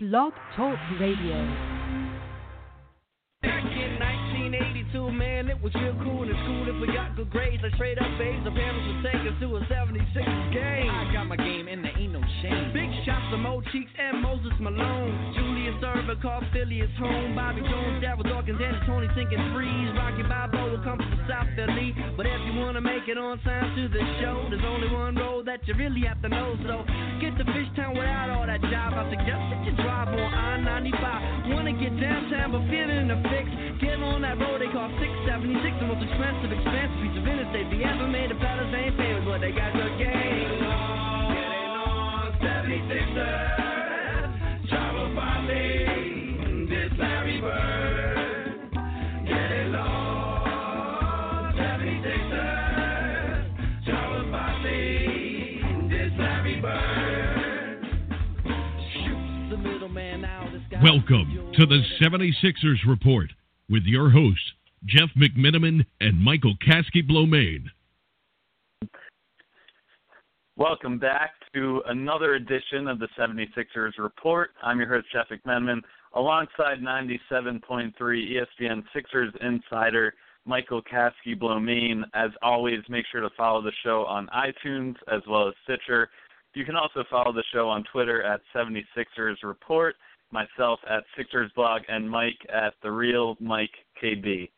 Blog Talk Radio. 1982, man, it was real cool in school if we got good grades. Like straight up A's, the parents would take us to a 76 game. I got my game and there ain't no shame. Big shots to Mo Cheeks and Moses Malone. Julius Erving called Philly his home. Bobby Jones, Darryl Dawkins, and Tony sinking threes. Rocky Balboa comes to South Philly. But if you wanna make it on time to the show, there's only one road that you really have to know. So get to Fishtown without all that jive. I suggest that you drive on I-95. Wanna get downtown but feeling the fix. Get on that road they call 676, the most expensive, expensive piece of interstate they ever made. The fellas ain't famous, but they got good game. on. Getting on 76ers, Welcome to the 76ers Report with your hosts, Jeff McMenamin and Michael Kaskey-Blomain. Welcome back to another edition of the 76ers Report. I'm your host, Jeff McMenamin, alongside 97.3 ESPN Sixers insider Michael Kaskey-Blomain. As always, make sure to follow the show on iTunes as well as Stitcher. You can also follow the show on Twitter at 76ers Report, myself at Sixers Blog, and Mike at The Real Mike KB.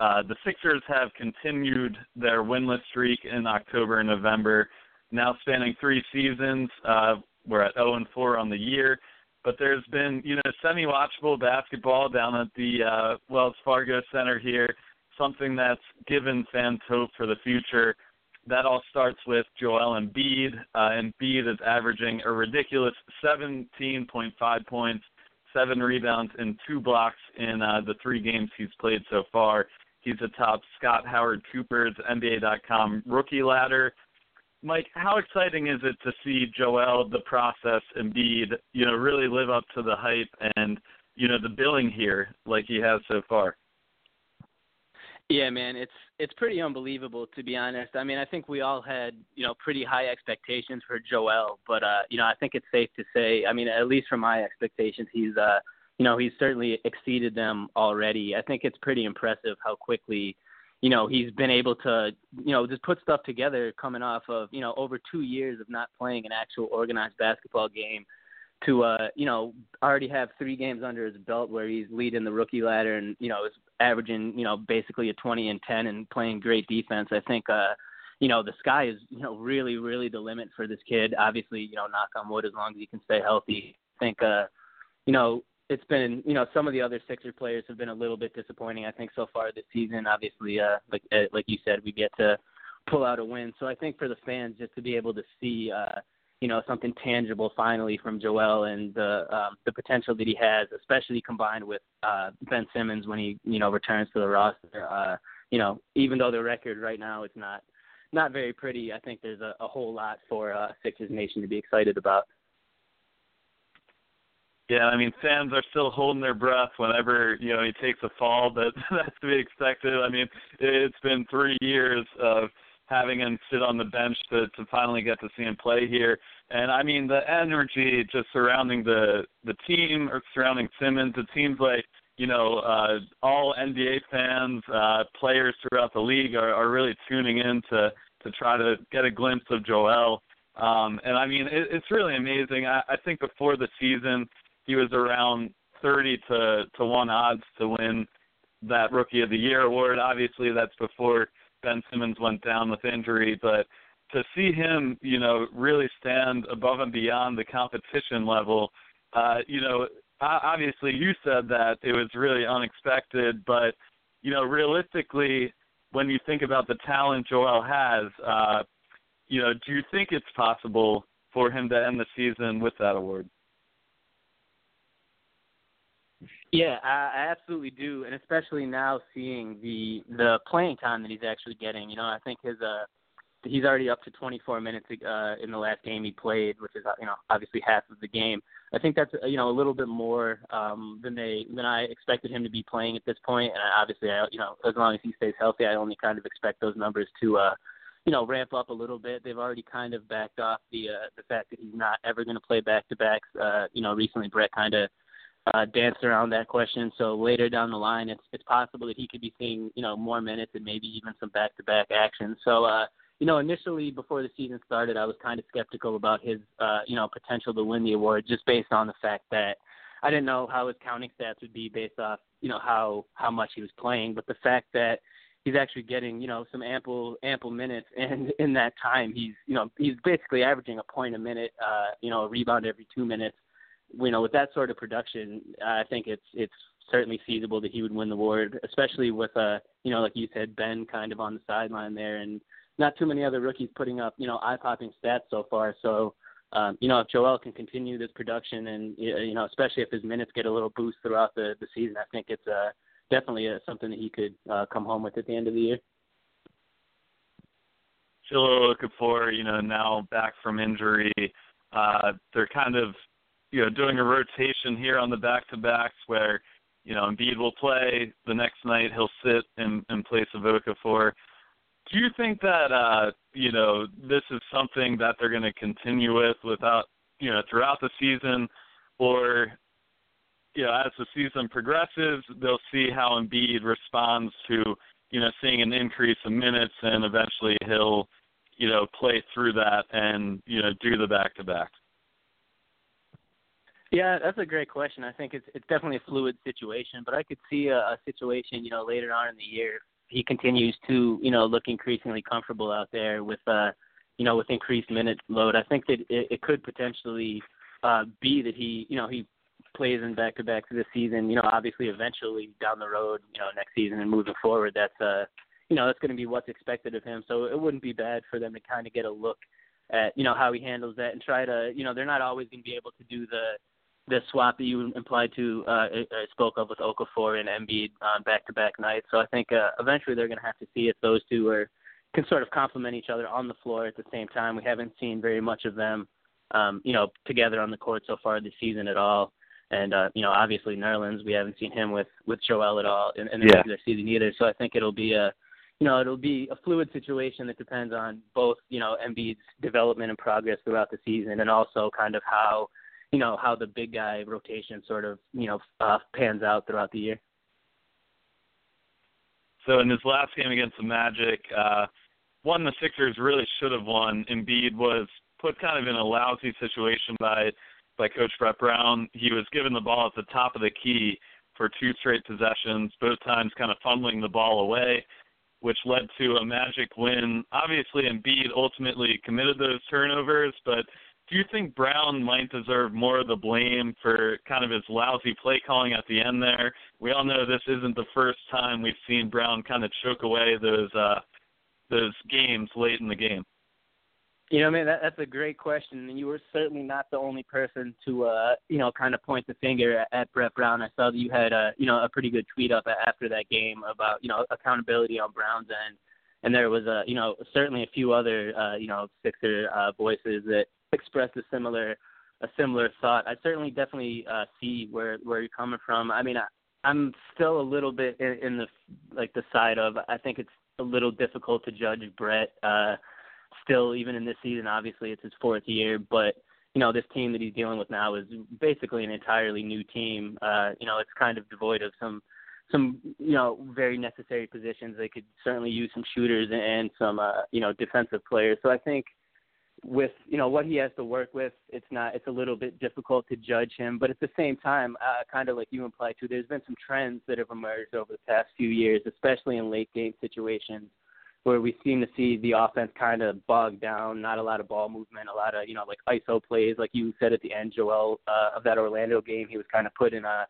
Uh, the Sixers have continued their winless streak in October and November, now spanning three seasons. Uh, we're at 0 and 4 on the year, but there's been you know semi-watchable basketball down at the uh, Wells Fargo Center here, something that's given fans hope for the future. That all starts with Joel Embiid. Uh, Embiid is averaging a ridiculous 17.5 points, seven rebounds, and two blocks in uh, the three games he's played so far. He's atop Scott Howard Cooper's NBA.com rookie ladder. Mike, how exciting is it to see Joel, the process, Embiid, you know, really live up to the hype and you know the billing here like he has so far? Yeah, man, it's it's pretty unbelievable to be honest. I mean, I think we all had you know pretty high expectations for Joel, but uh, you know I think it's safe to say, I mean, at least from my expectations, he's uh, you know he's certainly exceeded them already. I think it's pretty impressive how quickly you know he's been able to you know just put stuff together coming off of you know over two years of not playing an actual organized basketball game to uh you know already have three games under his belt where he's leading the rookie ladder and you know is averaging you know basically a 20 and 10 and playing great defense. I think uh you know the sky is you know really really the limit for this kid. Obviously you know knock on wood as long as he can stay healthy. I think uh you know it's been you know some of the other Sixer players have been a little bit disappointing I think so far this season. Obviously uh like uh, like you said we get to pull out a win. So I think for the fans just to be able to see uh you know something tangible finally from Joel and the um, the potential that he has, especially combined with uh, Ben Simmons when he you know returns to the roster. Uh, you know, even though the record right now is not not very pretty, I think there's a, a whole lot for uh, Sixers Nation to be excited about. Yeah, I mean, fans are still holding their breath whenever you know he takes a fall. but that's to be expected. I mean, it's been three years of having him sit on the bench to to finally get to see him play here. And I mean, the energy just surrounding the the team or surrounding Simmons, it seems like you know uh, all NBA fans, uh, players throughout the league are, are really tuning in to to try to get a glimpse of Joel. Um, and I mean, it, it's really amazing. I, I think before the season, he was around 30 to to one odds to win that Rookie of the Year award. Obviously, that's before Ben Simmons went down with injury, but to see him, you know, really stand above and beyond the competition level, uh, you know, obviously you said that it was really unexpected, but you know, realistically, when you think about the talent Joel has, uh, you know, do you think it's possible for him to end the season with that award? Yeah, I, absolutely do, and especially now seeing the the playing time that he's actually getting. You know, I think his uh he's already up to 24 minutes uh, in the last game he played, which is you know obviously half of the game. I think that's you know a little bit more um, than they than I expected him to be playing at this point. And I, obviously, I, you know as long as he stays healthy, I only kind of expect those numbers to uh, you know, ramp up a little bit. They've already kind of backed off the uh, the fact that he's not ever going to play back to backs. Uh, you know, recently Brett kind of uh, danced around that question. So later down the line, it's it's possible that he could be seeing you know more minutes and maybe even some back to back action. So. uh you know, initially before the season started, I was kind of skeptical about his, uh, you know, potential to win the award, just based on the fact that I didn't know how his counting stats would be based off, you know, how how much he was playing. But the fact that he's actually getting, you know, some ample ample minutes, and in that time, he's, you know, he's basically averaging a point a minute, uh, you know, a rebound every two minutes. You know, with that sort of production, I think it's it's certainly feasible that he would win the award, especially with, uh, you know, like you said, Ben kind of on the sideline there, and not too many other rookies putting up, you know, eye-popping stats so far. So, um, you know, if Joel can continue this production, and you know, especially if his minutes get a little boost throughout the the season, I think it's uh, definitely uh, something that he could uh, come home with at the end of the year. Jahlil Okafor, you know, now back from injury. Uh, they're kind of, you know, doing a rotation here on the back-to-backs where, you know, Embiid will play. The next night he'll sit in, in place of Okafor do you think that uh, you know this is something that they're going to continue with without you know throughout the season, or you know as the season progresses, they'll see how Embiid responds to you know seeing an increase in minutes, and eventually he'll you know play through that and you know do the back to back. Yeah, that's a great question. I think it's it's definitely a fluid situation, but I could see a, a situation, you know, later on in the year he continues to you know look increasingly comfortable out there with uh you know with increased minute load. I think that it, it could potentially uh be that he you know he plays in back to back this season. You know, obviously eventually down the road, you know, next season and moving forward, that's uh you know that's going to be what's expected of him. So it wouldn't be bad for them to kind of get a look at you know how he handles that and try to you know they're not always going to be able to do the the swap that you implied to uh, uh, spoke of with Okafor and Embiid on back-to-back nights. So I think uh, eventually they're going to have to see if those two are can sort of complement each other on the floor at the same time. We haven't seen very much of them, um, you know, together on the court so far this season at all. And uh, you know, obviously Nerlens, we haven't seen him with with Joel at all in, in the yeah. regular season either. So I think it'll be a you know, it'll be a fluid situation that depends on both, you know, Embiid's development and progress throughout the season and also kind of how you know how the big guy rotation sort of you know uh, pans out throughout the year. So in his last game against the Magic, uh, one the Sixers really should have won. Embiid was put kind of in a lousy situation by by Coach Brett Brown. He was given the ball at the top of the key for two straight possessions, both times kind of fumbling the ball away, which led to a Magic win. Obviously, Embiid ultimately committed those turnovers, but do you think Brown might deserve more of the blame for kind of his lousy play calling at the end there? We all know this isn't the first time we've seen Brown kind of choke away those uh those games late in the game. You know, man, that, that's a great question, and you were certainly not the only person to, uh, you know, kind of point the finger at, at Brett Brown. I saw that you had, uh, you know, a pretty good tweet up after that game about, you know, accountability on Brown's end, and there was, a, you know, certainly a few other, uh, you know, Sixer uh, voices that expressed a similar a similar thought. I certainly definitely uh, see where where you're coming from. I mean, I, I'm still a little bit in, in the like the side of I think it's a little difficult to judge Brett. Uh, still, even in this season, obviously it's his fourth year, but you know this team that he's dealing with now is basically an entirely new team. Uh, you know, it's kind of devoid of some some you know very necessary positions. They could certainly use some shooters and some uh, you know defensive players. So I think with you know what he has to work with, it's not it's a little bit difficult to judge him. But at the same time, uh, kind of like you implied too, there's been some trends that have emerged over the past few years, especially in late game situations where we seem to see the offense kind of bogged down, not a lot of ball movement, a lot of you know like ISO plays, like you said at the end, Joel, uh, of that Orlando game. He was kind of put in a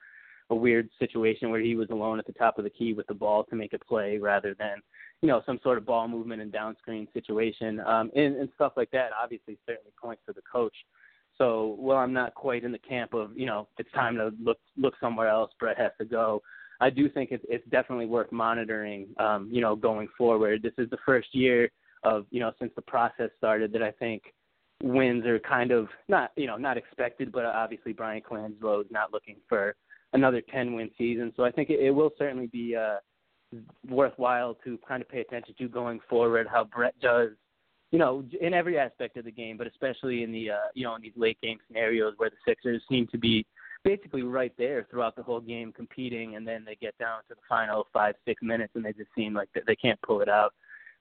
a weird situation where he was alone at the top of the key with the ball to make a play rather than you know, some sort of ball movement and down screen situation, um, and, and stuff like that. Obviously, certainly points to the coach. So, well, I'm not quite in the camp of you know it's time to look look somewhere else. Brett has to go. I do think it's it's definitely worth monitoring. Um, you know, going forward, this is the first year of you know since the process started that I think wins are kind of not you know not expected, but obviously Bryan Colangelo is not looking for another 10 win season. So I think it, it will certainly be uh, worthwhile to kind of pay attention to going forward. How Brett does, you know, in every aspect of the game, but especially in the uh, you know in these late game scenarios where the Sixers seem to be basically right there throughout the whole game competing, and then they get down to the final five six minutes and they just seem like they can't pull it out,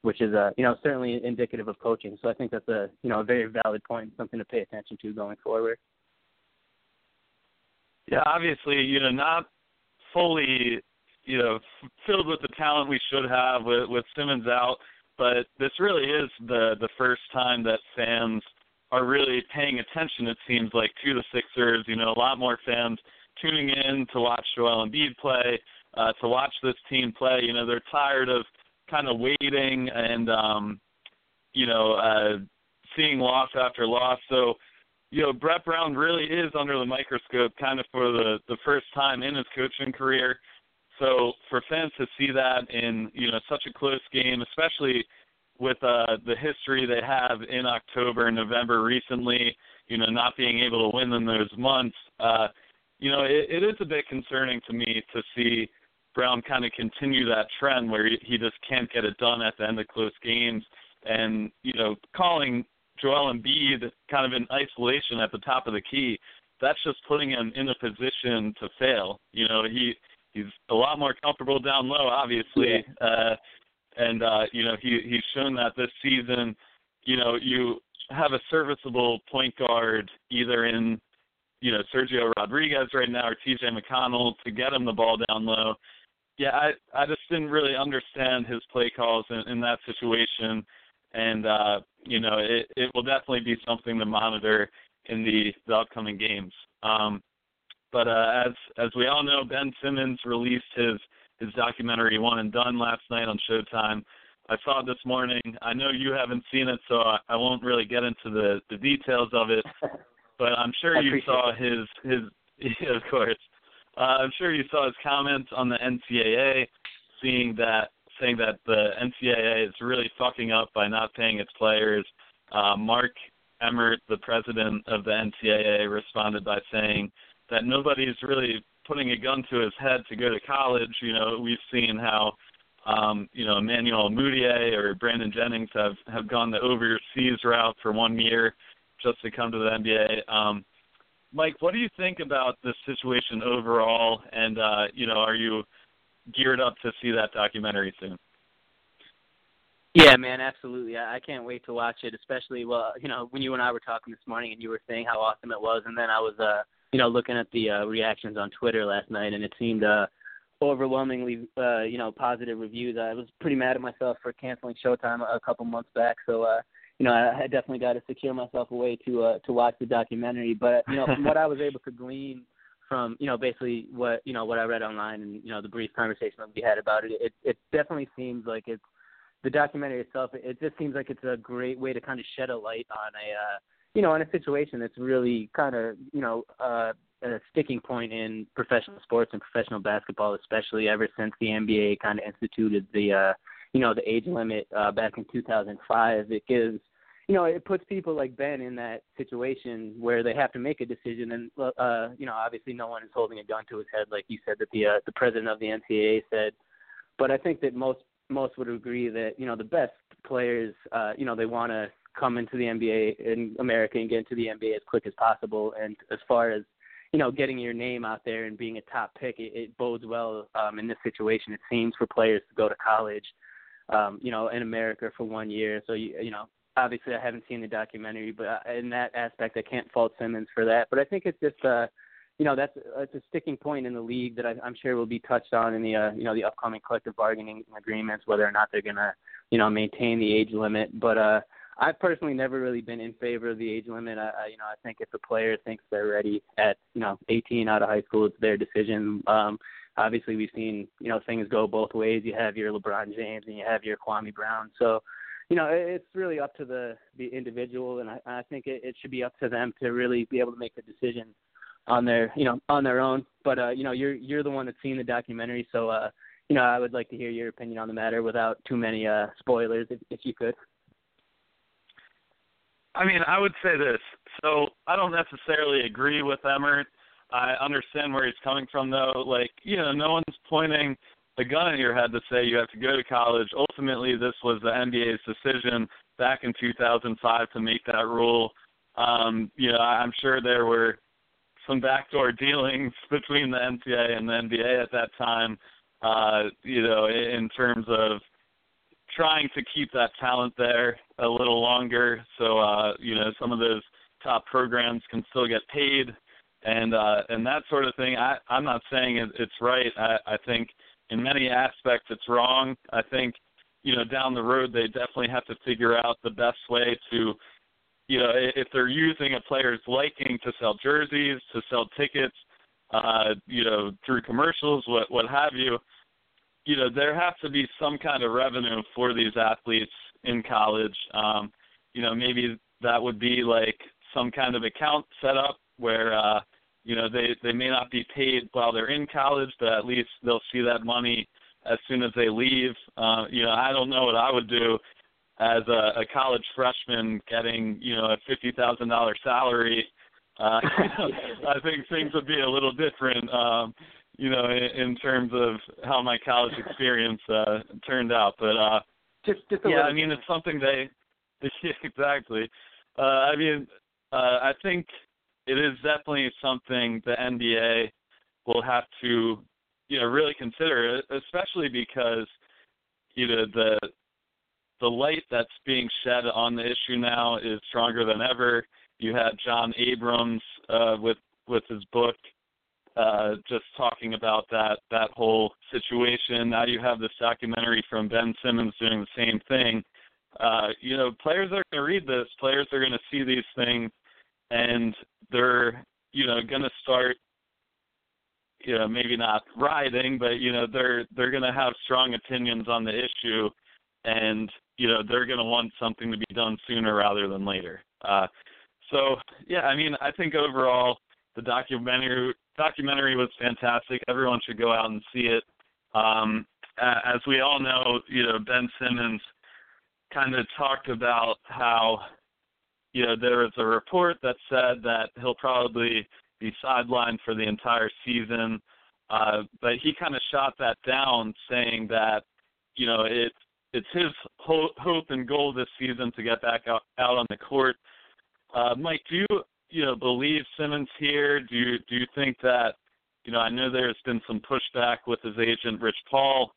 which is uh, you know certainly indicative of coaching. So I think that's a you know a very valid point, something to pay attention to going forward. Yeah, obviously, you know, not fully, you know, f- filled with the talent we should have with with Simmons out but this really is the the first time that fans are really paying attention. It seems like to the Sixers. You know, a lot more fans tuning in to watch Joel Embiid play, uh, to watch this team play. You know, they're tired of kind of waiting and um, you know uh, seeing loss after loss. So. You know, Brett Brown really is under the microscope kind of for the the first time in his coaching career. So for fans to see that in you know such a close game, especially with uh, the history they have in October and November recently, you know, not being able to win in those months, uh, you know, it, it is a bit concerning to me to see Brown kind of continue that trend where he, he just can't get it done at the end of close games, and you know, calling Joel Embiid kind of in isolation at the top of the key. That's just putting him in a position to fail. You know, he he's a lot more comfortable down low, obviously. Yeah. Uh, and uh, you know he he's shown that this season. You know, you have a serviceable point guard either in you know Sergio Rodriguez right now or T.J. McConnell to get him the ball down low. Yeah, I I just didn't really understand his play calls in, in that situation, and uh, you know it it will definitely be something to monitor in the the upcoming games. Um, but uh, as as we all know, Ben Simmons released his his documentary One and Done last night on Showtime. I saw it this morning. I know you haven't seen it, so I, I won't really get into the the details of it. But I'm sure you saw it. his his yeah, of course. Uh, I'm sure you saw his comments on the NCAA, seeing that saying that the NCAA is really fucking up by not paying its players. Uh, Mark Emmert, the president of the NCAA, responded by saying that nobody's really putting a gun to his head to go to college. You know, we've seen how um, you know Emmanuel Mudiay or Brandon Jennings have have gone the overseas route for one year just to come to the NBA. Um, Mike, what do you think about this situation overall? And uh, you know, are you geared up to see that documentary soon? Yeah, man, absolutely. I, I can't wait to watch it. Especially, well, you know, when you and I were talking this morning, and you were saying how awesome it was, and then I was uh, you know, looking at the uh, reactions on Twitter last night, and it seemed uh, overwhelmingly, uh, you know, positive reviews. I was pretty mad at myself for canceling Showtime a, a couple months back, so uh, you know, I, I definitely got to secure myself a way to uh, to watch the documentary. But you know, from what I was able to glean from you know basically what you know what I read online and you know the brief conversation that we had about it, it it definitely seems like it's the documentary itself. It just seems like it's a great way to kind of shed a light on a uh, you know, on a situation that's really kind of, you know, uh, a sticking point in professional sports and professional basketball, especially ever since the NBA kind of instituted the, uh, you know, the age limit uh, back in 2005. It gives, you know, it puts people like Ben in that situation where they have to make a decision, and uh, you know, obviously, no one is holding a gun to his head, like you said that the uh, the president of the NCAA said. But I think that most most would agree that you know the best players, uh, you know, they want to come into the NBA in America and get into the NBA as quick as possible. And as far as you know, getting your name out there and being a top pick, it, it bodes well um, in this situation. It seems for players to go to college, um, you know, in America for one year. So you, you know, obviously I haven't seen the documentary, but uh, in that aspect, I can't fault Simmons for that. But I think it's just, uh, you know, that's it's a sticking point in the league that I, I'm sure will be touched on in the, uh, you know, the upcoming collective bargaining agreements, whether or not they're gonna, you know, maintain the age limit. But uh, I've personally never really been in favor of the age limit. I, I you know, I think if a player thinks they're ready at, you know, 18 out of high school, it's their decision. Um, obviously, we've seen, you know, things go both ways. You have your LeBron James and you have your Kwame Brown. So, you know, it's really up to the the individual, and I, I think it, it should be up to them to really be able to make a decision on their, you know, on their own. But uh, you know, you're you're the one that's seen the documentary, so uh, you know, I would like to hear your opinion on the matter without too many uh spoilers, if, if you could. I mean, I would say this. So I don't necessarily agree with Emmert. I understand where he's coming from, though. Like, you know, no one's pointing a gun at your head to say you have to go to college. Ultimately, this was the NBA's decision. back in 2005 to make that rule. Um, you know, I'm sure there were some backdoor dealings between the NCAA and the NBA at that time. Uh, you know, in terms of trying to keep that talent there a little longer, so uh, you know some of those top programs can still get paid and uh, and that sort of thing. I, I'm not saying it, it's right. I, I think in many aspects it's wrong. I think you know down the road they definitely have to figure out the best way to you know if they're using a player's liking to sell jerseys, to sell tickets, uh, you know through commercials, what what have you. You know there has to be some kind of revenue for these athletes in college. Um, you know maybe that would be like some kind of account set up where uh, you know they they may not be paid while they're in college, but at least they'll see that money as soon as they leave. Uh, you know, I don't know what I would do as a, a college freshman getting you know a fifty thousand dollar salary. Uh, I think things would be a little different. Um, you know, in, in terms of how my college experience uh, turned out, but uh, just, just yeah, I mean it's something they, they exactly. Uh, I mean, uh, I think it is definitely something the NBA will have to, you know, really consider, especially because, you know, the the light that's being shed on the issue now is stronger than ever. You had John Abrams uh, with with his book uh, just talking about that that whole situation. Now you have this documentary from Ben Simmons doing the same thing. Uh, you know, players are going to read this. Players are going to see these things, and they're you know going to start you know maybe not rioting but you know they're they're going to have strong opinions on the issue and you know they're going to want something to be done sooner rather than later. Uh so yeah i mean i think overall the documentary documentary was fantastic. Everyone should go out and see it. Um as we all know you know ben simmons kind of talked about how you know, there was a report that said that he'll probably be sidelined for the entire season. Uh, but he kind of shot that down, saying that, you know, it it's his ho- hope and goal this season to get back out, out on the court. Uh, Mike, do you you know believe Simmons here? Do you do you think that you know I know there's been some pushback with his agent Rich Paul,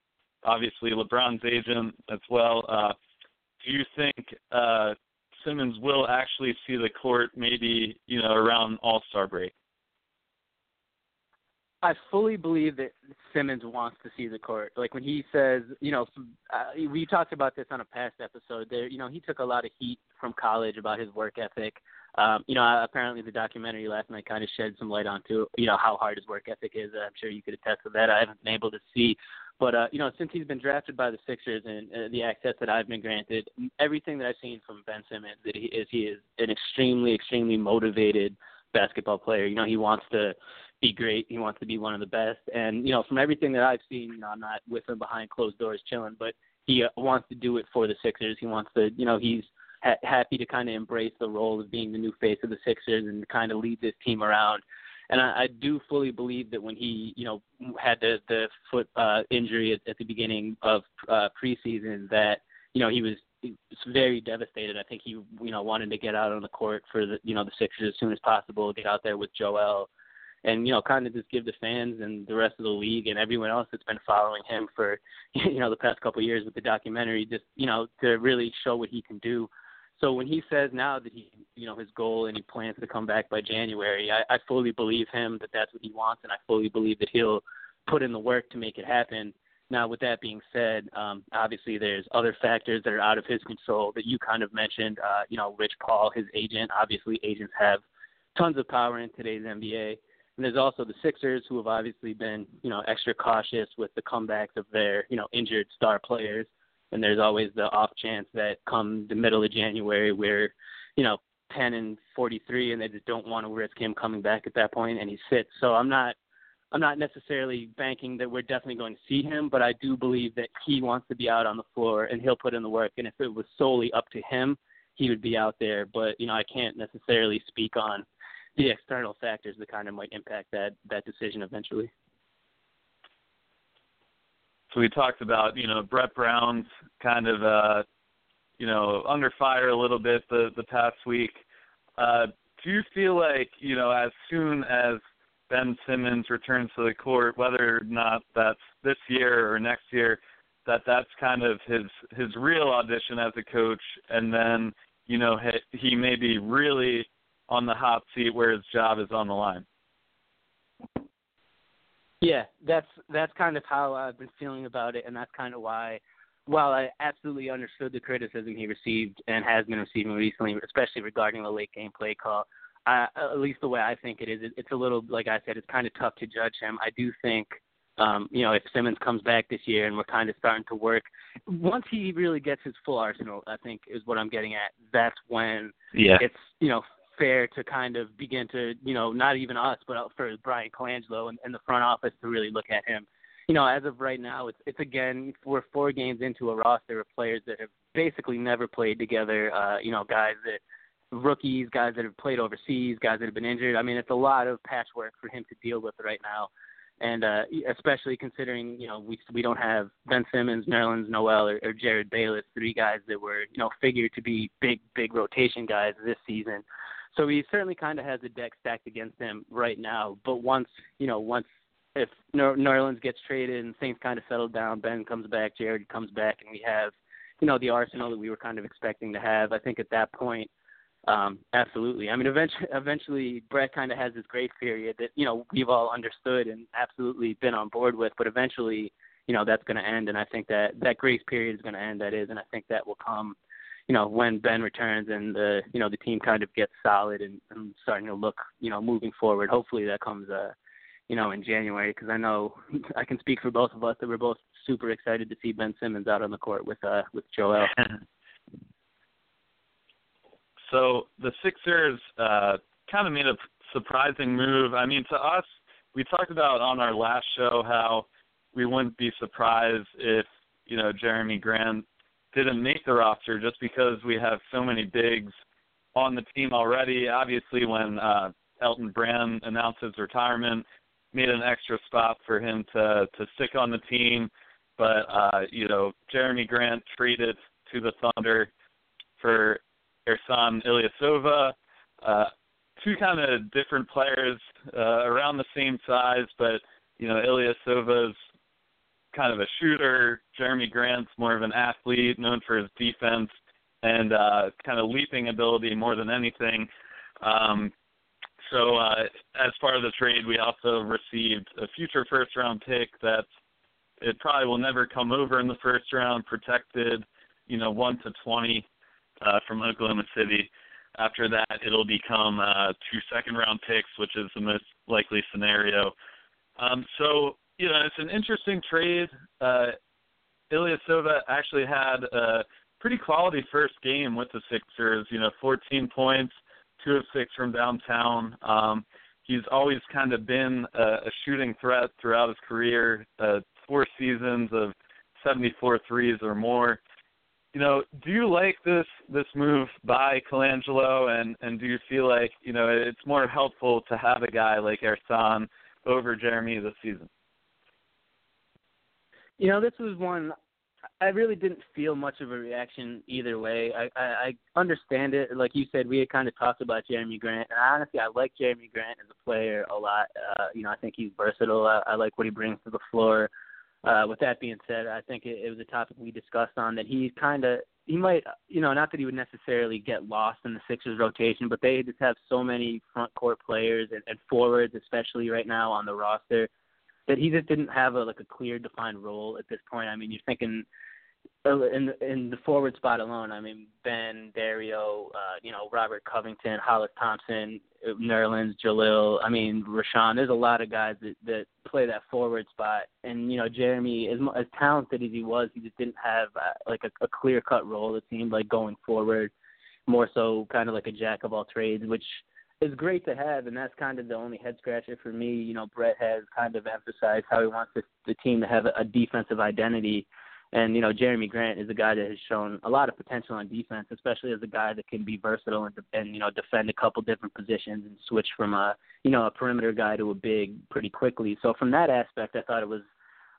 obviously LeBron's agent as well. Uh, do you think uh, Simmons will actually see the court maybe you know around All Star break. I fully believe that Simmons wants to see the court. Like when he says, you know, uh, we talked about this on a past episode. There, you know, he took a lot of heat from college about his work ethic. Um, you know, apparently the documentary last night kind of shed some light onto, you know, how hard his work ethic is. I'm sure you could attest to that. I haven't been able to see but uh, you know, since he's been drafted by the Sixers and uh, the access that I've been granted, everything that I've seen from Ben Simmons that he is he is an extremely, extremely motivated basketball player. You know, he wants to be great. He wants to be one of the best. And you know, from everything that I've seen, you know, I'm not with him behind closed doors chilling, but he uh, wants to do it for the Sixers. He wants to, you know, he's ha- happy to kind of embrace the role of being the new face of the Sixers and kind of lead this team around and I, I do fully believe that when he, you know, had the the foot uh, injury at, at the beginning of uh, preseason, that you know he was very devastated. I think he, you know, wanted to get out on the court for the, you know, the Sixers as soon as possible, get out there with Joel, and you know, kind of just give the fans and the rest of the league and everyone else that's been following him for, you know, the past couple of years with the documentary, just you know, to really show what he can do so when he says now that he, you know, his goal and he plans to come back by January, I, I fully believe him that that's what he wants, and I fully believe that he'll put in the work to make it happen. Now, with that being said, um, obviously there's other factors that are out of his control that you kind of mentioned. Uh, you know, Rich Paul, his agent. Obviously, agents have tons of power in today's NBA. And there's also the Sixers, who have obviously been, you know, extra cautious with the comebacks of their, you know, injured star players and there's always the off chance that come the middle of January where, you know, 10 and 43 and they just don't want to risk him coming back at that point and he sits. So I'm not I'm not necessarily banking that we're definitely going to see him, but I do believe that he wants to be out on the floor and he'll put in the work and if it was solely up to him, he would be out there, but you know, I can't necessarily speak on the external factors that kind of might impact that that decision eventually so we talked about you know Brett Brown's kind of uh, you know, under fire a little bit the the past week. Uh, do you feel like you know as soon as Ben Simmons returns to the court, whether or not that's this year or next year, that that's kind of his his real audition as a coach, and then you know he, he may be really on the hot seat where his job is on the line. Yeah, that's that's kind of how I've been feeling about it, and that's kind of why, while I absolutely understood the criticism he received and has been receiving recently, especially regarding the late game play call, uh, at least the way I think it is, it, it's a little like I said, it's kind of tough to judge him. I do think, um, you know, if Simmons comes back this year and we're kind of starting to work, once he really gets his full arsenal, I think is what I'm getting at. That's when yeah. it's you know fair to kind of begin to, you know, not even us, but for Bryan Colangelo and, and the front office to really look at him. You know, as of right now, it's it's again we're four games into a roster of players that have basically never played together. Uh, you know, guys that rookies, guys that have played overseas, guys that have been injured. I mean, it's a lot of patchwork for him to deal with right now, and uh, especially considering you know we we don't have Ben Simmons, Nerlens Noel, or, or Jerryd Bayless, three guys that were you know figured to be big big rotation guys this season. So he certainly kind of has a deck stacked against him right now. But once you know, once if Nerlens gets traded and things kind of settle down, Ben comes back, Jerryd comes back, and we have you know the arsenal that we were kind of expecting to have. I think at that point, um, absolutely. I mean, eventually, eventually, Brett kind of has this grace period that you know we've all understood and absolutely been on board with. But eventually, you know, that's going to end, and I think that that grace period is going to end. That is, and I think that will come you know, when Ben returns and the you know the team kind of gets solid and, and starting to look you know moving forward. Hopefully that comes uh you know in January because I know I can speak for both of us that we're both super excited to see Ben Simmons out on the court with uh with Joel. so the Sixers uh kind of made a surprising move. I mean, to us, we talked about on our last show how we wouldn't be surprised if you know Jerami Grant didn't make the roster just because we have so many bigs on the team already. Obviously, when uh, Elton Brand announced his retirement, made an extra spot for him to to stick on the team. But uh, you know, Jerami Grant traded to the Thunder for Ersan Ilyasova. Uh, two kind of different players uh, around the same size, but you know, Ilyasova's kind of a shooter. Jerami Grant's more of an athlete, known for his defense and uh, kind of leaping ability more than anything. Um, so uh, as part of the trade, we also received a future first round pick that it probably will never come over in the first round, protected, you know, one to twenty uh, from Oklahoma City. After that, it'll become uh, two second round picks, which is the most likely scenario. Um, so you know, it's an interesting trade. Uh, Ilyasova actually had a pretty quality first game with the Sixers. You know, 14 points, two of six from downtown. Um, he's always kind of been a, a shooting threat throughout his career. Uh, four seasons of 74 threes or more. You know, do you like this this move by Colangelo, and and do you feel like you know it's more helpful to have a guy like Ersan over Jerami this season? You know, this was one I really didn't feel much of a reaction either way. I, I, I understand it. Like you said, we had kind of talked about Jerami Grant, and honestly, I like Jerami Grant as a player a lot. Uh, you know, I think he's versatile. I, I like what he brings to the floor. Uh, with that being said, I think it, it was a topic we discussed on that he kind of he might you know not that he would necessarily get lost in the Sixers rotation, but they just have so many front court players and, and forwards, especially right now on the roster that he just didn't have a like a clear defined role at this point. I mean, you're thinking uh, in in the forward spot alone. I mean, Ben, Dario, uh, you know, Robert Covington, Hollis Thompson, Nerlens, Jahlil. I mean, Richaun. There's a lot of guys that that play that forward spot. And you know, Jerami, as as talented as he was, he just didn't have uh, like a, a clear cut role. It seemed like going forward, more so kind of like a jack of all trades, which is great to have, and that's kind of the only head scratcher for me. You know, Brett has kind of emphasized how he wants the, the team to have a, a defensive identity, and you know, Jerami Grant is a guy that has shown a lot of potential on defense, especially as a guy that can be versatile and, and you know defend a couple different positions and switch from a you know a perimeter guy to a big pretty quickly. So from that aspect, I thought it was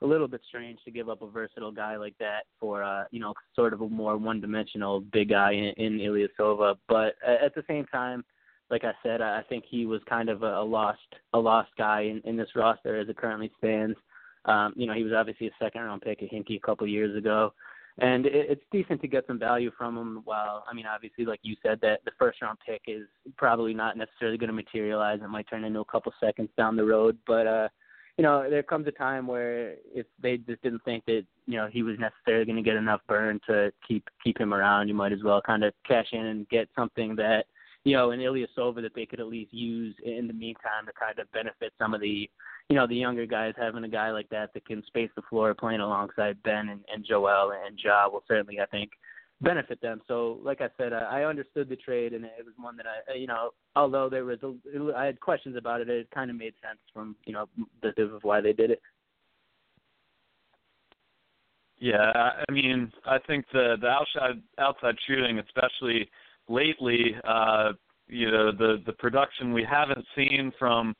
a little bit strange to give up a versatile guy like that for uh, you know sort of a more one-dimensional big guy in, in Ilyasova. But at the same time, like I said, I think he was kind of a, a lost a lost guy in, in this roster as it currently stands. Um, you know, he was obviously a second round pick at Hinkie a couple years ago. And it, it's decent to get some value from him. While I mean, obviously, like you said, that the first round pick is probably not necessarily going to materialize. It might turn into a couple seconds down the road. But uh, you know, there comes a time where if they just didn't think that you know he was necessarily going to get enough burn to keep keep him around, you might as well kind of cash in and get something that you know an Ilyasova that they could at least use in the meantime to kind of benefit some of the you know the younger guys. Having a guy like that that can space the floor, playing alongside Ben and, and Joel and Ja will certainly, I think, benefit them. So, like I said, I, I understood the trade, and it was one that I, you know, although there was a, I had questions about it, it kind of made sense from, you know, the of why they did it. Yeah, I mean, I think the the outside outside shooting, especially lately, uh, you know, the the production we haven't seen from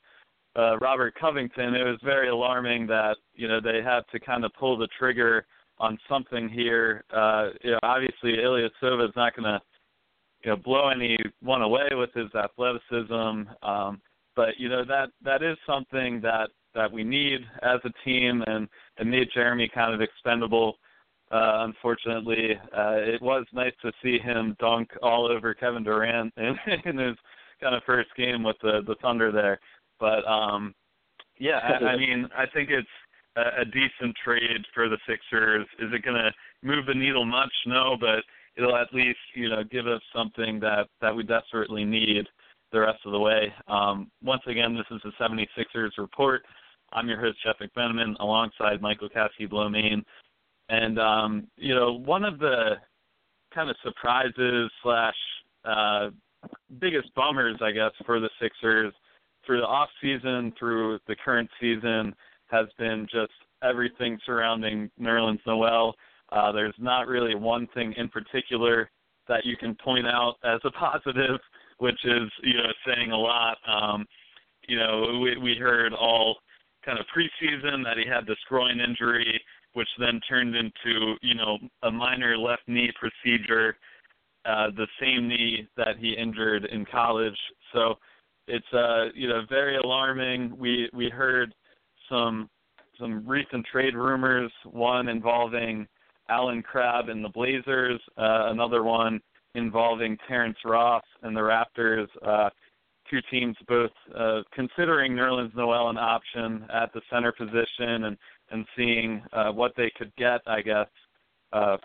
uh, Robert Covington, it was very alarming that you know they had to kind of pull the trigger on something here. Uh, you know, obviously Ilyasova is not going to you know blow anyone away with his athleticism, um, but you know that that is something that that we need as a team, and and made Jerami kind of expendable. Uh, unfortunately, uh, it was nice to see him dunk all over Kevin Durant in, in his kind of first game with the the Thunder there. But um, yeah, I, I mean, I think it's a, a decent trade for the Sixers. Is it going to move the needle much? No, but it'll at least you know give us something that that we desperately need the rest of the way. Um, once again, this is the 76ers report. I'm your host Jeff McMenamin alongside Michael Kaskey-Blomain. And um, you know, one of the kind of surprises slash uh, biggest bummers, I guess, for the Sixers through the off season, through the current season, has been just everything surrounding Nerlens Noel. Uh, there's not really one thing in particular that you can point out as a positive, which is you know saying a lot. Um, you know, we, we heard all kind of preseason that he had this groin injury, which then turned into you know a minor left knee procedure, uh, the same knee that he injured in college. So it's uh you know very alarming. We we heard some some recent trade rumors. One involving Allen Crabbe and the Blazers. Uh, another one involving Terrence Ross and the Raptors. Uh, two teams both uh, considering Nerlens Noel an option at the center position and and seeing uh, what they could get. I guess uh,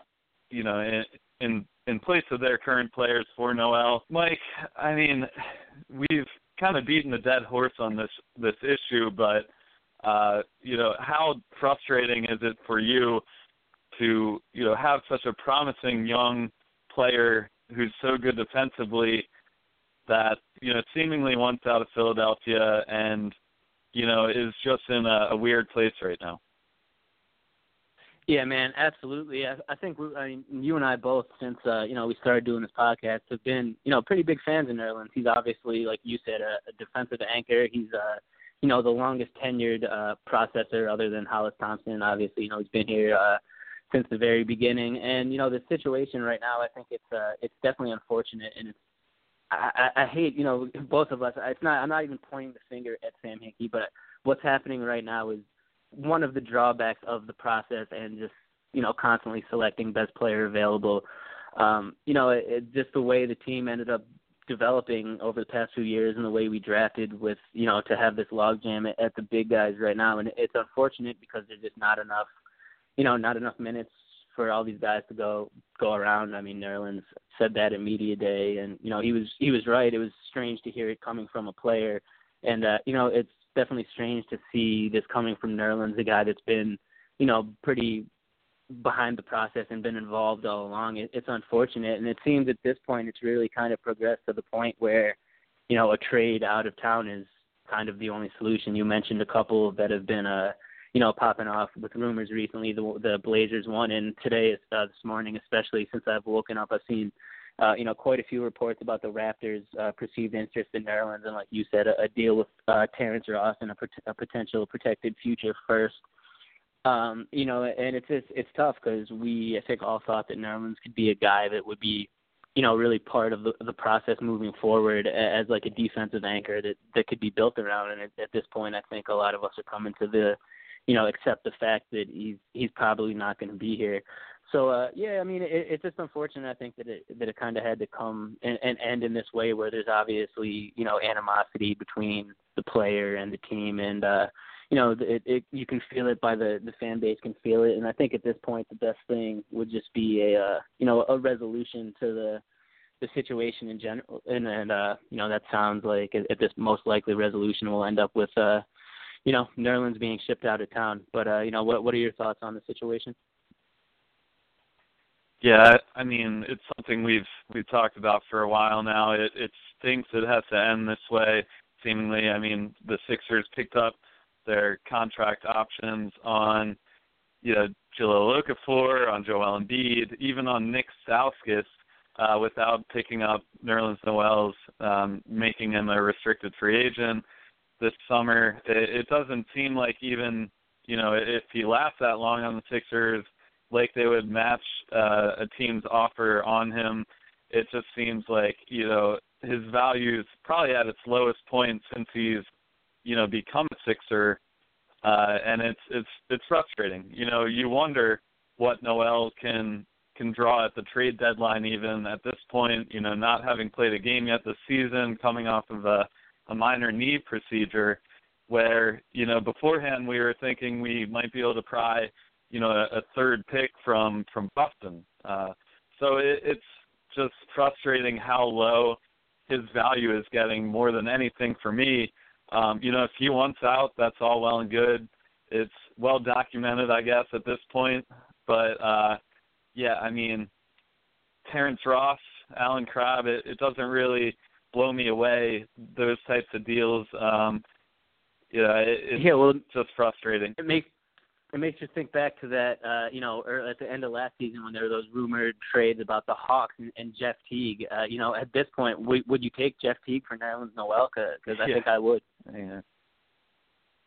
you know in, in in place of their current players for Noel. Mike, I mean, we've kind of beaten the dead horse on this this issue, but uh, you know, how frustrating is it for you to, you know, have such a promising young player who's so good defensively that, you know, seemingly wants out of Philadelphia and, you know, is just in a, a weird place right now? Yeah, man, absolutely. I, I think we, I mean, you and I both, since uh, you know we started doing this podcast, have been you know pretty big fans of Nerlens. He's obviously, like you said, a, a defensive anchor. He's uh, you know, the longest tenured uh, processor other than Hollis Thompson. Obviously, you know, he's been here uh, since the very beginning. And you know, the situation right now, I think it's uh, it's definitely unfortunate, and it's I, I, I hate you know both of us. It's not I'm not even pointing the finger at Sam Hinkie, but what's happening right now is one of the drawbacks of the process and just you know constantly selecting best player available. Um, you know, it, it, just the way the team ended up developing over the past few years and the way we drafted with you know to have this logjam at, at the big guys right now and it's unfortunate because there's just not enough you know not enough minutes for all these guys to go go around. I mean Nerlens said that at media day and you know he was he was right. It was strange to hear it coming from a player and uh you know it's definitely strange to see this coming from Nerlens, a guy that's been you know pretty behind the process and been involved all along. It, it's unfortunate, and it seems at this point it's really kind of progressed to the point where, you know, a trade out of town is kind of the only solution. You mentioned a couple that have been uh you know popping off with rumors recently. The the Blazers one, and today uh, this morning, especially since I've woken up, I've seen. Uh, you know, quite a few reports about the Raptors' uh, perceived interest in Nerlens, and like you said, a, a deal with uh, Terrence Ross and a, a potential protected future first Um, you know, and it's it's, it's tough because we I think all thought that Nerlens could be a guy that would be, you know, really part of the the process moving forward as like a defensive anchor that that could be built around. And at, at this point, I think a lot of us are coming to the, you know, accept the fact that he's he's probably not going to be here. So uh, yeah, I mean, it, it's just unfortunate. I think that it that it kind of had to come and, and end in this way, where there's obviously you know animosity between the player and the team, and uh, you know it, it you can feel it by the the fan base can feel it, and I think at this point the best thing would just be a uh, you know a resolution to the the situation in general, and and uh, you know that sounds like at this most likely resolution will end up with uh, you know Nerlens being shipped out of town. But uh, you know what what are your thoughts on the situation? Yeah, I mean it's something we've we've talked about for a while now. It it stinks it has to end this way. Seemingly, I mean the Sixers picked up their contract options on you know Jahlil Okafor, on Joel Embiid, even on Nick Stauskas, uh, without picking up Nerlens Noel's, um, making him a restricted free agent this summer. It, it doesn't seem like even you know if he lasts that long on the Sixers like they would match uh, a team's offer on him. It just seems like you know his value is probably at its lowest point since he's you know become a Sixer, uh, and it's it's it's frustrating. You know, you wonder what Noel can can draw at the trade deadline. Even at this point, you know, not having played a game yet this season, coming off of a a minor knee procedure, where you know beforehand we were thinking we might be able to pry you know, a, a third pick from from Boston. Uh, so it, it's just frustrating how low his value is getting more than anything for me. Um, you know, if he wants out, that's all well and good. It's well documented, I guess, at this point. But uh, yeah, I mean, Terrence Ross, Allen Crabbe, it, it doesn't really blow me away. Those types of deals, um, yeah, it, it's yeah, well, just frustrating. It makes it makes you think back to that, uh, you know, or at the end of last season when there were those rumored trades about the Hawks and, and Jeff Teague. Uh, you know, at this point, w- would you take Jeff Teague for Nerlens Noel? Because I yeah. think I would. Yeah.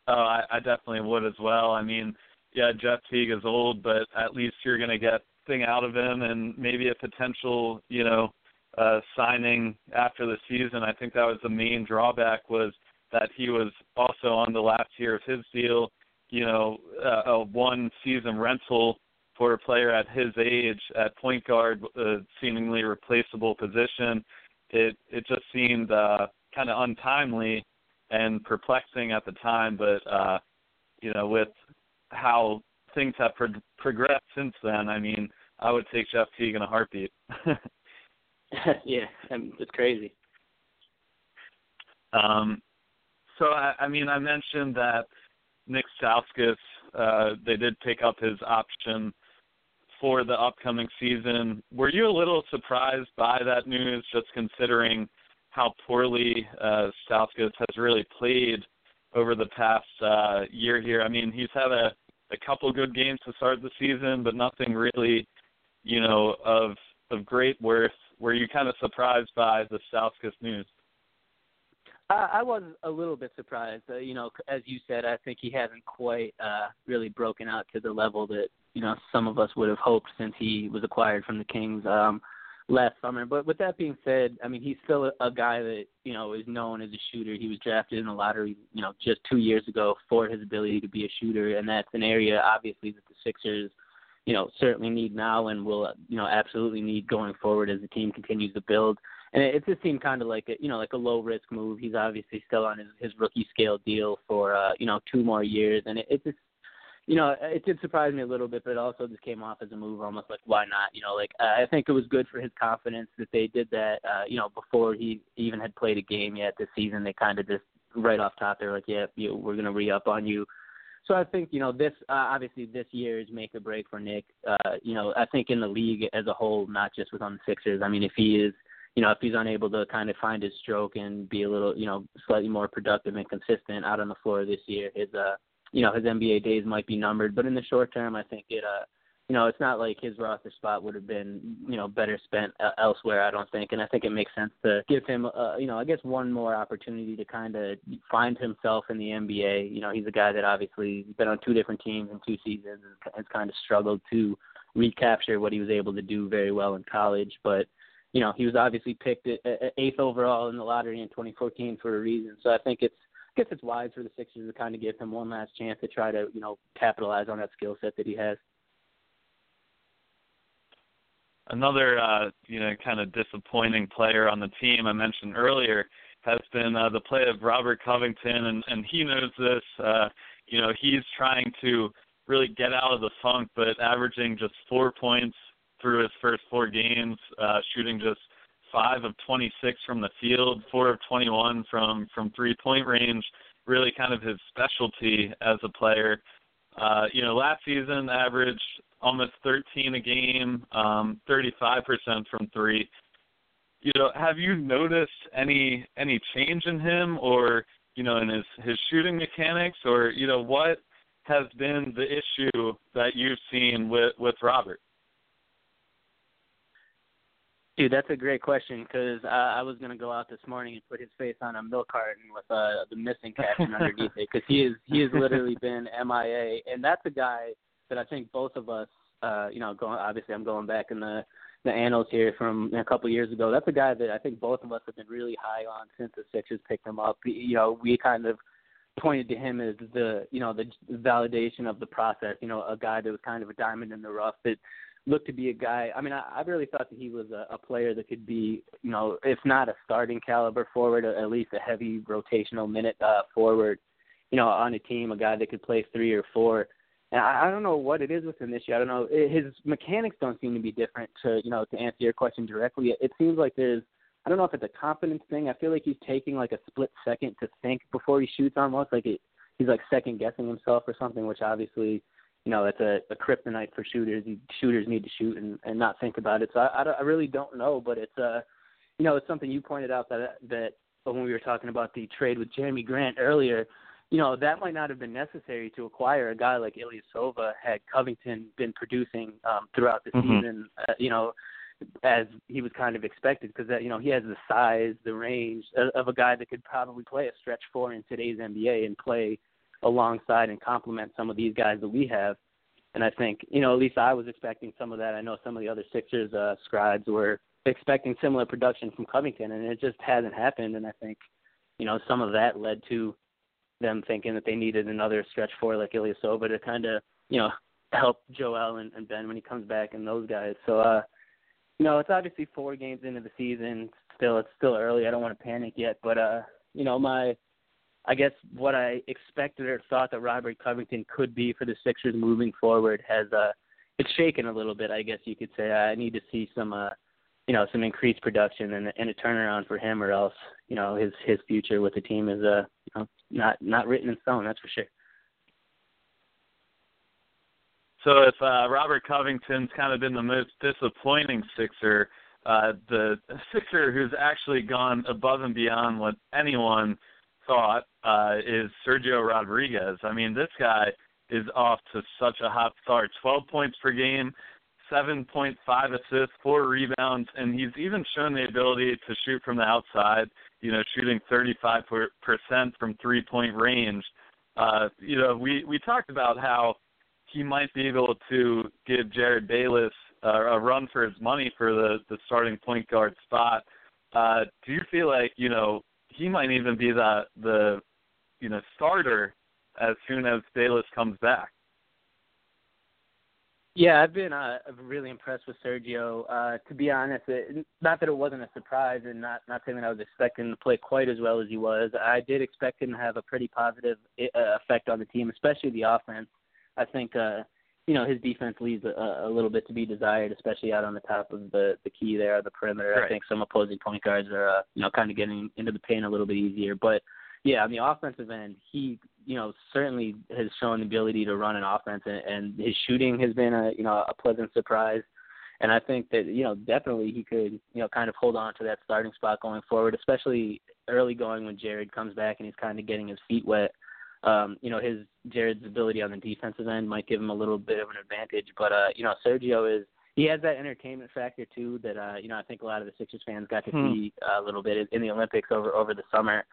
Oh, I, I definitely would as well. I mean, yeah, Jeff Teague is old, but at least you're going to get thing out of him and maybe a potential, you know, uh, signing after the season. I think that was the main drawback was that he was also on the last year of his deal you know, uh, a one season rental for a player at his age at point guard, a seemingly replaceable position. It it just seemed uh, kind of untimely and perplexing at the time, but uh, you know, with how things have pro- progressed since then, I mean, I would take Jeff Teague in a heartbeat. yeah, I mean, it's crazy. Um, so I, I mean, I mentioned that Nick Stauskas, uh, they did pick up his option for the upcoming season. Were you a little surprised by that news, just considering how poorly uh, Stauskas has really played over the past uh, year here? I mean, he's had a, a couple good games to start the season, but nothing really, you know, of of great worth. Were you kind of surprised by the Stauskas news? I, was a little bit surprised. Uh, you know, as you said, I think he hasn't quite uh, really broken out to the level that you know some of us would have hoped since he was acquired from the Kings um, last summer. But with that being said, I mean, he's still a, a guy that you know is known as a shooter. He was drafted in the lottery, you know, just two years ago for his ability to be a shooter, and that's an area obviously that the Sixers you know certainly need now and will you know absolutely need going forward as the team continues to build and it, it just seemed kind of like a you know like a low risk move. He's obviously still on his, his rookie scale deal for uh, you know two more years, and it, it just you know it did surprise me a little bit, but it also just came off as a move almost like why not? You know, like I think it was good for his confidence that they did that. Uh, you know, before he even had played a game yet this season, they kind of just right off top they're like, yeah, you, we're gonna re up on you. So I think you know this uh, obviously this year is make or break for Nick. Uh, you know I think in the league as a whole, not just with on the Sixers. I mean if he is you know, if he's unable to kind of find his stroke and be a little, you know, slightly more productive and consistent out on the floor this year, his uh, you know, his NBA days might be numbered. But in the short term, I think it uh, you know, it's not like his roster spot would have been, you know, better spent uh, elsewhere. I don't think, and I think it makes sense to give him, uh, you know, I guess one more opportunity to kind of find himself in the NBA. You know, he's a guy that obviously has been on two different teams in two seasons and has kind of struggled to recapture what he was able to do very well in college, but. You know, he was obviously picked at, at eighth overall in the lottery in 2014 for a reason. So I think it's I guess it's wise for the Sixers to kind of give him one last chance to try to, you know, capitalize on that skill set that he has. Another, uh, you know, kind of disappointing player on the team I mentioned earlier has been uh, the play of Robert Covington, and, and he knows this. Uh, you know, he's trying to really get out of the funk, but averaging just four points through his first four games, uh, shooting just five of 26 from the field, four of 21 from from three point range. Really, kind of his specialty as a player. Uh, you know, last season averaged almost 13 a game, um, 35% from three. You know, have you noticed any any change in him, or you know, in his his shooting mechanics, or you know, what has been the issue that you've seen with with Robert? Dude, that's a great question because uh, I was gonna go out this morning and put his face on a milk carton with uh, the missing caption underneath it because he is he has literally been MIA, and that's a guy that I think both of us, uh, you know, going obviously I'm going back in the the annals here from a couple years ago. That's a guy that I think both of us have been really high on since the Sixers picked him up. You know, we kind of pointed to him as the you know the validation of the process. You know, a guy that was kind of a diamond in the rough that looked to be a guy. I mean, I, I really thought that he was a, a player that could be, you know, if not a starting caliber forward, at least a heavy rotational minute uh, forward, you know, on a team, a guy that could play three or four. And I, I don't know what it is with him this year. I don't know. His mechanics don't seem to be different. To you know, to answer your question directly, it, it seems like there's. I don't know if it's a confidence thing. I feel like he's taking like a split second to think before he shoots, almost like it, he's like second guessing himself or something, which obviously you know, it's a, a kryptonite for shooters. You, shooters need to shoot and, and not think about it. So I, I, I really don't know, but it's uh, you know, it's something you pointed out that that when we were talking about the trade with Jerami Grant earlier, you know, that might not have been necessary to acquire a guy like Ilyasova had Covington been producing um, throughout the mm-hmm. season. Uh, you know, as he was kind of expected because that you know he has the size, the range of, of a guy that could probably play a stretch four in today's NBA and play alongside and complement some of these guys that we have. And I think, you know, at least I was expecting some of that. I know some of the other Sixers uh, scribes were expecting similar production from Covington, and it just hasn't happened. And I think, you know, some of that led to them thinking that they needed another stretch four like Ilyasova to kind of, you know, help Joel and, and Ben when he comes back and those guys. So, uh, you know, it's obviously four games into the season. Still, it's still early. I don't want to panic yet, but uh, you know, my I guess what I expected or thought that Robert Covington could be for the Sixers moving forward has uh it's shaken a little bit, I guess you could say. I need to see some uh you know, some increased production and, and a turnaround for him or else, you know, his his future with the team is uh you know not not written in stone, that's for sure. So if uh, Robert Covington's kind of been the most disappointing Sixer, uh, the Sixer who's actually gone above and beyond what anyone thought uh, is Sergio Rodriguez. I mean, this guy is off to such a hot start. 12 points per game, 7.5 assists, four rebounds, and he's even shown the ability to shoot from the outside. You know, shooting 35% from three-point range. Uh, you know, we we talked about how he might be able to give Jerryd Bayless uh, a run for his money for the the starting point guard spot. Uh, do you feel like you know he might even be the the you know starter as soon as Bayless comes back. Yeah, I've been uh, really impressed with Sergio. Uh, to be honest, it, not that it wasn't a surprise, and not not saying that I was expecting him to play quite as well as he was. I did expect him to have a pretty positive uh, effect on the team, especially the offense. I think uh, you know his defense leaves a, a little bit to be desired, especially out on the top of the the key there, the perimeter. Right. I think some opposing point guards are uh, you know kind of getting into the paint a little bit easier. But yeah, on the offensive end, he you know certainly has shown the ability to run an offense, and, and his shooting has been a you know a pleasant surprise. And I think that you know definitely he could you know kind of hold on to that starting spot going forward, especially early going when Jerryd comes back and he's kind of getting his feet wet. um, you know, his Jerryd's ability on the defensive end might give him a little bit of an advantage. But uh, you know, Sergio is he has that entertainment factor too that uh, you know I think a lot of the Sixers fans got to Hmm. see a little bit in the Olympics over over the summer.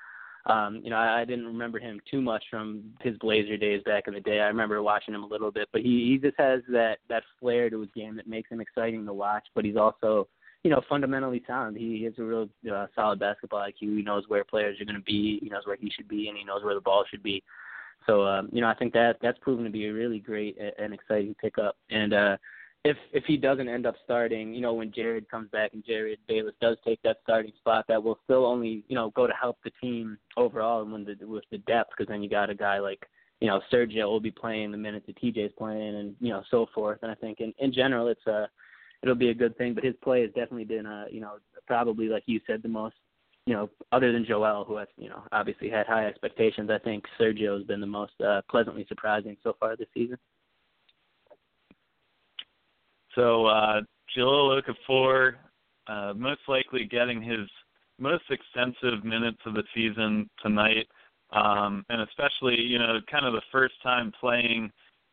Um, you know, I, I didn't remember him too much from his Blazer days back in the day. I remember watching him a little bit, but he he just has that that flair to his game that makes him exciting to watch. But he's also you know fundamentally sound. He has a real uh, solid basketball IQ. He knows where players are going to be. He knows where he should be, and he knows where the ball should be. So um, you know, I think that that's proven to be a really great and exciting pickup. And uh, if if he doesn't end up starting, you know, when Jerryd comes back and Jerryd Bayless does take that starting spot, that will still only you know go to help the team overall and when the with the depth because then you got a guy like you know Sergio will be playing the minutes that TJ's playing and you know so forth. And I think in in general it's a it'll be a good thing. But his play has definitely been uh you know probably like you said the most you know, other than Joel, who has, you know, obviously had high expectations, I think Sergio has been the most uh, pleasantly surprising so far this season. So uh, Jahlil Okafor, uh, most likely getting his most extensive minutes of the season tonight, um, and especially you know kind of the first time playing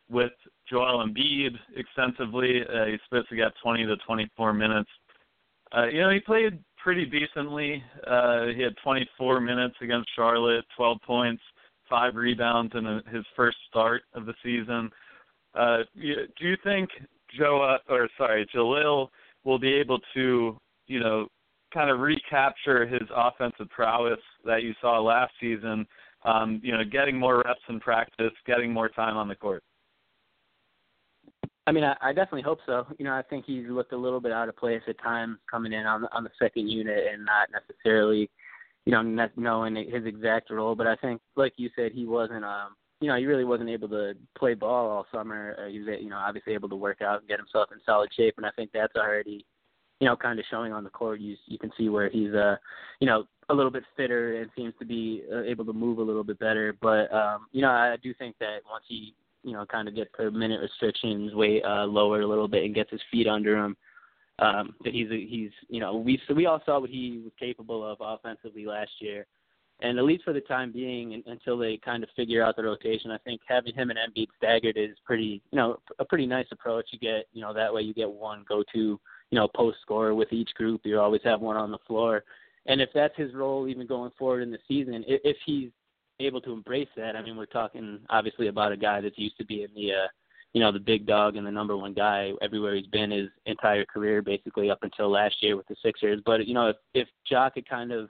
with Joel Embiid extensively. Uh, he's supposed to get 20 to 24 minutes. Uh, you know he played pretty decently. Uh, he had 24 minutes against Charlotte, 12 points, five rebounds in a, his first start of the season. Uh, do you think Joe uh, or sorry Jahlil will be able to you know kind of recapture his offensive prowess that you saw last season? Um, you know, getting more reps in practice, getting more time on the court. I mean, I, I definitely hope so. You know, I think he's looked a little bit out of place at times coming in on the, on the second unit and not necessarily, you know, ne- knowing his exact role. But I think, like you said, he wasn't, um, you know, he really wasn't able to play ball all summer. Uh, he was, you know, obviously able to work out and get himself in solid shape, and I think that's already, you know, kind of showing on the court. You you can see where he's, uh, you know, a little bit fitter and seems to be uh, able to move a little bit better. But um, you know, I do think that once he you know, kind of gets the minute restrictions way uh, lowered a little bit and gets his feet under him. Um, that he's a, he's you know we so we all saw what he was capable of offensively last year, and at least for the time being, until they kind of figure out the rotation, I think having him and Embiid staggered is pretty you know a pretty nice approach. You get you know that way you get one go to you know post scorer with each group. You always have one on the floor, and if that's his role even going forward in the season, if, he's able to embrace that. I mean, we're talking obviously about a guy that's used to being the, uh, you know, the big dog and the number one guy everywhere he's been his entire career, basically up until last year with the Sixers. But you know, if if Jock could kind of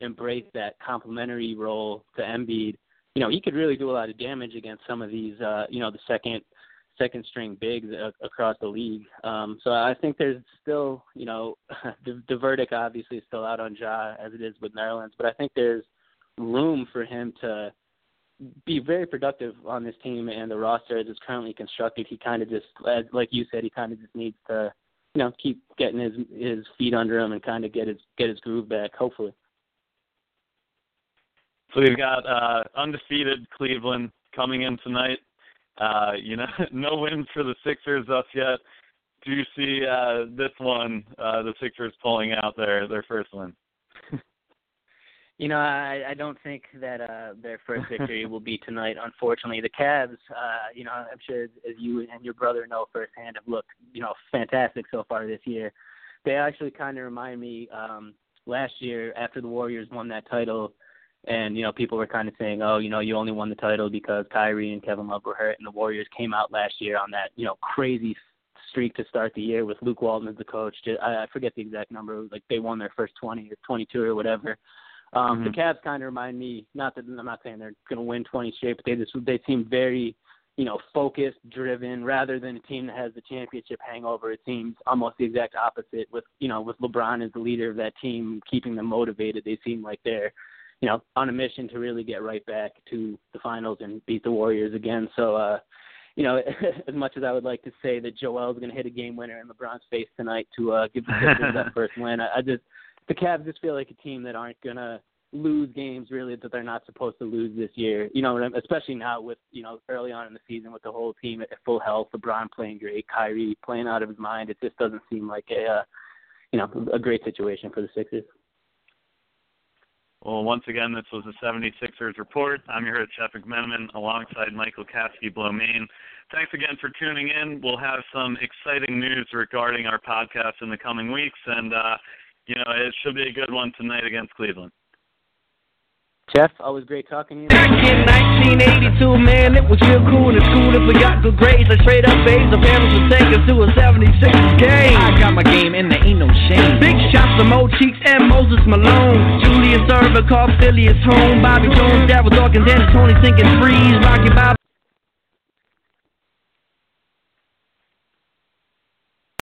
embrace that complementary role to Embiid, you know, he could really do a lot of damage against some of these, uh, you know, the second second string bigs across the league. Um, so I think there's still, you know, the, the verdict obviously is still out on Ja as it is with Nerlens, but I think there's room for him to be very productive on this team and the roster as it's currently constructed. He kind of just, like you said, he kind of just needs to, you know, keep getting his his feet under him and kind of get his get his groove back. Hopefully. So we've got uh, undefeated Cleveland coming in tonight. Uh, you know, no wins for the Sixers thus yet. Do you see uh, this one, uh, the Sixers pulling out their their first win? You know, I I don't think that uh their first victory will be tonight. Unfortunately, the Cavs, uh, you know, I'm sure as, as you and your brother know firsthand, have looked, you know, fantastic so far this year. They actually kind of remind me um last year after the Warriors won that title, and you know, people were kind of saying, oh, you know, you only won the title because Kyrie and Kevin Love were hurt, and the Warriors came out last year on that, you know, crazy streak to start the year with Luke Walton as the coach. I, I forget the exact number, like they won their first 20 or 22 or whatever. Um, Mhm. The Cavs kind of remind me, not that I'm not saying they're going to win 20 straight, but they just they seem very, you know, focused, driven, rather than a team that has the championship hangover. It seems almost the exact opposite. With you know, with LeBron as the leader of that team, keeping them motivated, they seem like they're, you know, on a mission to really get right back to the finals and beat the Warriors again. So, uh, you know, as much as I would like to say that Joel's going to hit a game winner in LeBron's face tonight to uh, give the Sixers that first win, I, I just the Cavs just feel like a team that aren't gonna lose games really that they're not supposed to lose this year. You know, especially now with you know early on in the season with the whole team at full health, LeBron playing great, Kyrie playing out of his mind. It just doesn't seem like a uh, you know a great situation for the Sixers. Well, once again, this was the 76ers report. I'm your host, Jeff McMenamin, alongside Michael Kaskey-Blomain. Thanks again for tuning in. We'll have some exciting news regarding our podcast in the coming weeks, and uh, you know it should be a good one tonight against Cleveland. Jeff, always great talking to you. Back in 1982, man, it was real cool in school if we got good grades. Like straight up A's, the parents would take us to a 76 game. I got my game and there ain't no shame. Big shots to Mo Cheeks and Moses Malone. Julius Erving called Philly his home. Bobby Jones, Darryl Dawkins, and Toney sinking threes. Rocky Bob